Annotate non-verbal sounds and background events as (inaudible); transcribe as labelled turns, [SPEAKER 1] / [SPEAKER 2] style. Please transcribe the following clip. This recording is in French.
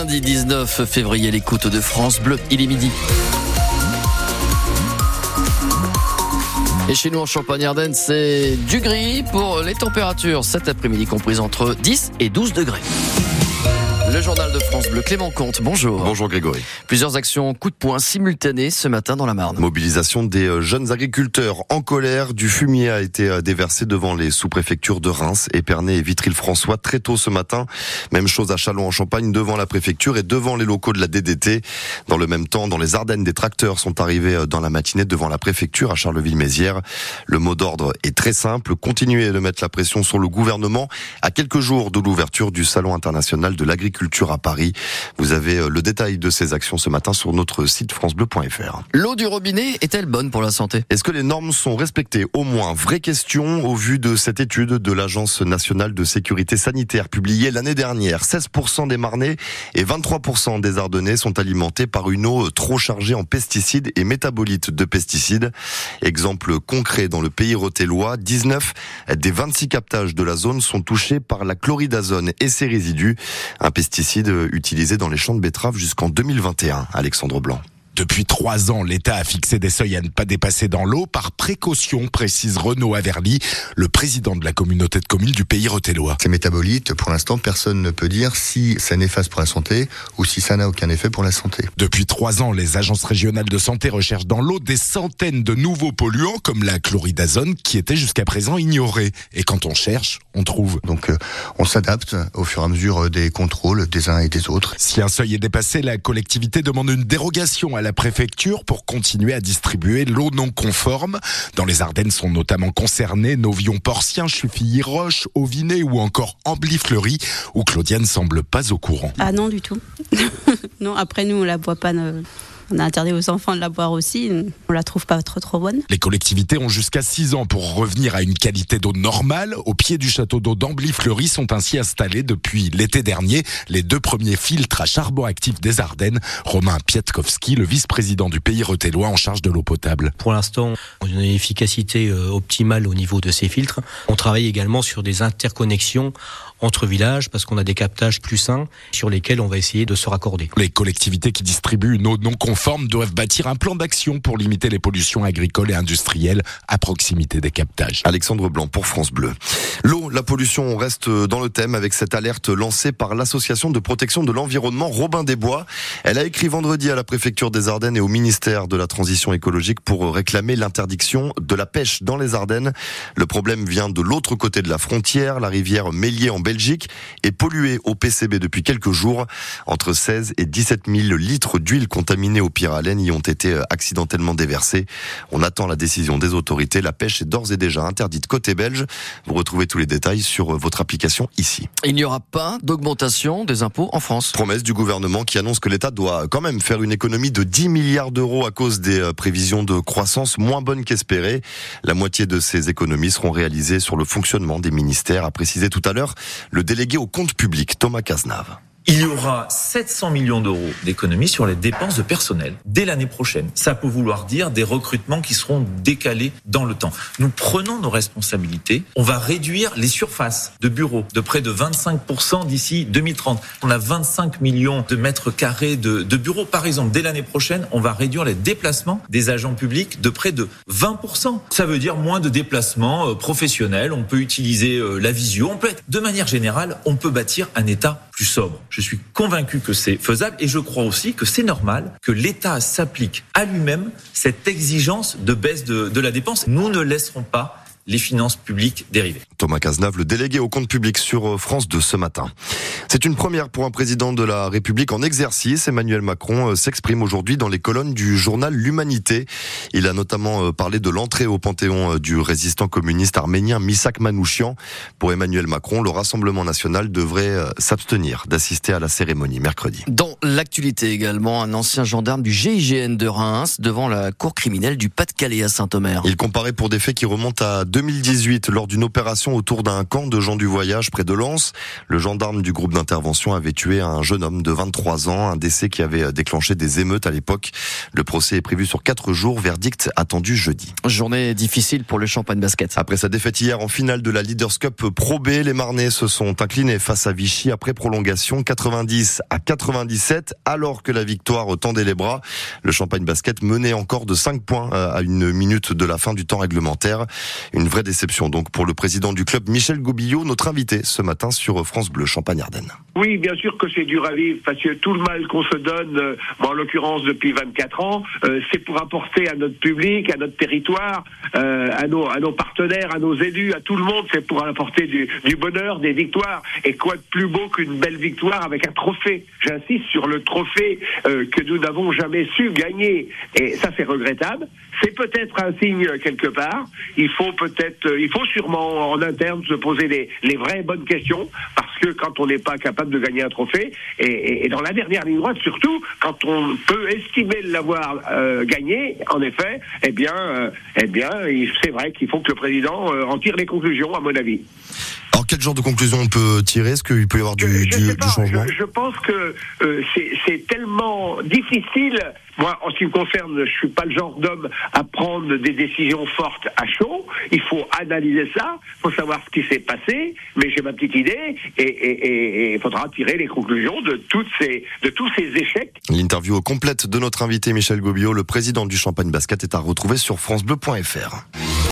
[SPEAKER 1] lundi 19 février, l'écoute de France Bleu, il est midi. Et chez nous en Champagne-Ardenne, c'est du gris pour les températures cet après-midi comprises entre 10 et 12 degrés. Le journal de France Bleu, Clément Comte, bonjour.
[SPEAKER 2] Bonjour Grégory.
[SPEAKER 1] Plusieurs actions coup de poing simultanées ce matin dans la Marne.
[SPEAKER 2] Mobilisation des euh, jeunes agriculteurs en colère. Du fumier a été euh, déversé devant les sous-préfectures de Reims, Épernay et Vitry-le-François très tôt ce matin. Même chose à Châlons-en-Champagne devant la préfecture et devant les locaux de la DDT. Dans le même temps, dans les Ardennes, des tracteurs sont arrivés euh, dans la matinée devant la préfecture à Charleville-Mézières. Le mot d'ordre est très simple. Continuer de mettre la pression sur le gouvernement à quelques jours de l'ouverture du Salon international de l'agriculture à Paris. Vous avez euh, le détail de ces actions ce matin sur notre site francebleu.fr.
[SPEAKER 1] L'eau du robinet est-elle bonne pour la santé?
[SPEAKER 2] Est-ce que les normes sont respectées? Au moins, vraie question au vu de cette étude de l'Agence nationale de sécurité sanitaire publiée l'année dernière. 16% des Marnais et 23% des Ardennais sont alimentés par une eau trop chargée en pesticides et métabolites de pesticides. Exemple concret dans le pays rotellois, 19 des 26 captages de la zone sont touchés par la chloridazone et ses résidus, un pesticide pesticides utilisés dans les champs de betteraves jusqu'en 2021. Alexandre Blanc.
[SPEAKER 3] Depuis trois ans, l'État a fixé des seuils à ne pas dépasser dans l'eau par précaution, précise Renaud Averly, le président de la communauté de communes du pays rotellois.
[SPEAKER 4] Ces métabolites, pour l'instant, personne ne peut dire si ça néfaste pour la santé ou si ça n'a aucun effet pour la santé.
[SPEAKER 3] Depuis trois ans, les agences régionales de santé recherchent dans l'eau des centaines de nouveaux polluants comme la chloridazone qui était jusqu'à présent ignorée. Et quand on cherche, on trouve.
[SPEAKER 4] Donc euh, on s'adapte au fur et à mesure des contrôles des uns et des autres.
[SPEAKER 3] Si un seuil est dépassé, la collectivité demande une dérogation à la préfecture pour continuer à distribuer l'eau non conforme. Dans les Ardennes sont notamment concernés Novion Porcien, Chuffilly Roche, Auvinet ou encore Ambly-Fleury, où Claudiane semble pas au courant.
[SPEAKER 5] Ah non du tout. (laughs) non, après nous on la boit pas. Euh, on a interdit aux enfants de la boire aussi. On la trouve pas trop trop bonne.
[SPEAKER 3] Les collectivités ont jusqu'à 6 ans pour revenir à une qualité d'eau normale. Au pied du château d'eau d'Ambly-Fleury sont ainsi installés depuis l'été dernier les deux premiers filtres à charbon actif des Ardennes. Romain Pietkowski, le vice-président du pays retellois en charge de l'eau potable.
[SPEAKER 6] Pour l'instant, on a une efficacité euh, optimale au niveau de ces filtres. On travaille également sur des interconnexions entre villages parce qu'on a des captages plus sains sur lesquels on va essayer de se raccorder.
[SPEAKER 3] Les collectivités qui distribuent une eau non conforme doivent bâtir un plan d'action pour limiter les pollutions agricoles et industrielles à proximité des captages.
[SPEAKER 2] Alexandre Blanc pour France Bleu. L'eau, la pollution, on reste dans le thème avec cette alerte lancée par l'association de protection de l'environnement Robin des Bois. Elle a écrit vendredi à la préfecture des Ardennes et au ministère de la Transition écologique pour réclamer l'interdiction de la pêche dans les Ardennes. Le problème vient de l'autre côté de la frontière, la rivière Mélier en Belgique est polluée au PCB depuis quelques jours. Entre 16 et 17 000 litres d'huile contaminée au pyralène y ont été euh, accidentellement déversés. On attend la décision des autorités. La pêche est d'ores et déjà interdite côté belge. Vous retrouvez tous les détails sur euh, votre application ici.
[SPEAKER 1] Il n'y aura pas d'augmentation des impôts en France.
[SPEAKER 2] Promesse du gouvernement qui annonce que l'État doit quand même faire une économie de 10 milliards d'euros à cause des euh, prévisions de croissance moins bonnes qu'espérées. La moitié de ces économies seront réalisées sur le fonctionnement des ministères, a précisé tout à l'heure le délégué au compte public, Thomas Cazenave
[SPEAKER 7] il y aura 700 millions d'euros d'économies sur les dépenses de personnel dès l'année prochaine. Ça peut vouloir dire des recrutements qui seront décalés dans le temps. Nous prenons nos responsabilités. On va réduire les surfaces de bureaux de près de 25% d'ici 2030. On a 25 millions de mètres carrés de, bureaux. Par exemple, dès l'année prochaine, on va réduire les déplacements des agents publics de près de 20%. Ça veut dire moins de déplacements euh, professionnels. On peut utiliser euh, la visio. On peut être, de manière générale, on peut bâtir un État Je suis convaincu que c'est faisable et je crois aussi que c'est normal que l'État s'applique à lui-même cette exigence de baisse de, de la dépense. Nous ne laisserons pas les finances publiques dérivées.
[SPEAKER 2] Thomas Cazenave, le délégué au compte public sur euh, France 2 ce matin. C'est une première pour un président de la République en exercice. Emmanuel Macron euh, s'exprime aujourd'hui dans les colonnes du journal L'Humanité. Il a notamment euh, parlé de l'entrée au panthéon du résistant communiste arménien Misak Manouchian. Pour Emmanuel Macron, le Rassemblement national devrait s'abstenir d'assister à la cérémonie mercredi.
[SPEAKER 1] Dans l'actualité également, un ancien gendarme du GIGN de Reims devant la cour criminelle du Pas-de-Calais à Saint-Omer.
[SPEAKER 2] Il comparait pour des faits qui remontent à 2018 lors d'une opération autour d'un camp de gens du voyage près de Lens. Le gendarme du groupe d'intervention avait tué un jeune homme de 23 ans, un décès qui avait déclenché des émeutes à l'époque. Le procès est prévu sur 4 jours, verdict attendu jeudi.
[SPEAKER 1] Journée difficile pour le Champagne Basket.
[SPEAKER 2] Après sa défaite hier en finale de la Leaders Cup Pro B, les Marnais se sont inclinés face à Vichy après prolongation 90 à 97 alors que la victoire tendait les bras. Le Champagne Basket menait encore de 5 points euh, à une minute de la fin du temps réglementaire. Une vraie déception donc pour le président du club Michel Gobillot, notre invité ce matin sur France Bleu Champagne-Ardenne.
[SPEAKER 8] Oui, bien sûr que c'est dur à vivre parce que tout le mal qu'on se donne, euh, en l'occurrence depuis 24 ans, euh, c'est pour apporter à notre public, à notre territoire, à, nos, à nos partenaires, à nos élus, à tout le monde, c'est pour apporter du, du bonheur, des victoires. Et quoi de plus beau qu'une belle victoire avec un trophée? J'insiste sur le trophée que nous n'avons jamais su gagner. Et ça, c'est regrettable. C'est peut-être un signe quelque part. Il faut peut-être, euh, il faut sûrement en interne se poser les, vraies bonnes questions que quand on n'est pas capable de gagner un trophée et, et, dans la dernière ligne droite surtout, quand on peut estimer l'avoir euh, gagné, en effet, eh bien, euh, eh bien, c'est vrai qu'il faut que le président en tire les conclusions, à mon avis.
[SPEAKER 2] Alors quel genre de conclusion on peut tirer? Est-ce qu'il peut y avoir du, du, du changement?
[SPEAKER 8] Je, je, pense que euh, c'est tellement difficile. Moi, en ce qui me concerne, je suis pas le genre d'homme à prendre des décisions fortes à chaud. Il faut analyser ça, il faut savoir ce qui s'est passé. Mais j'ai ma petite idée et il faudra tirer les conclusions de toutes ces de tous ces échecs.
[SPEAKER 2] L'interview complète de notre invité Michel Gobio, le président du Champagne Basket, est à retrouver sur francebleu.fr.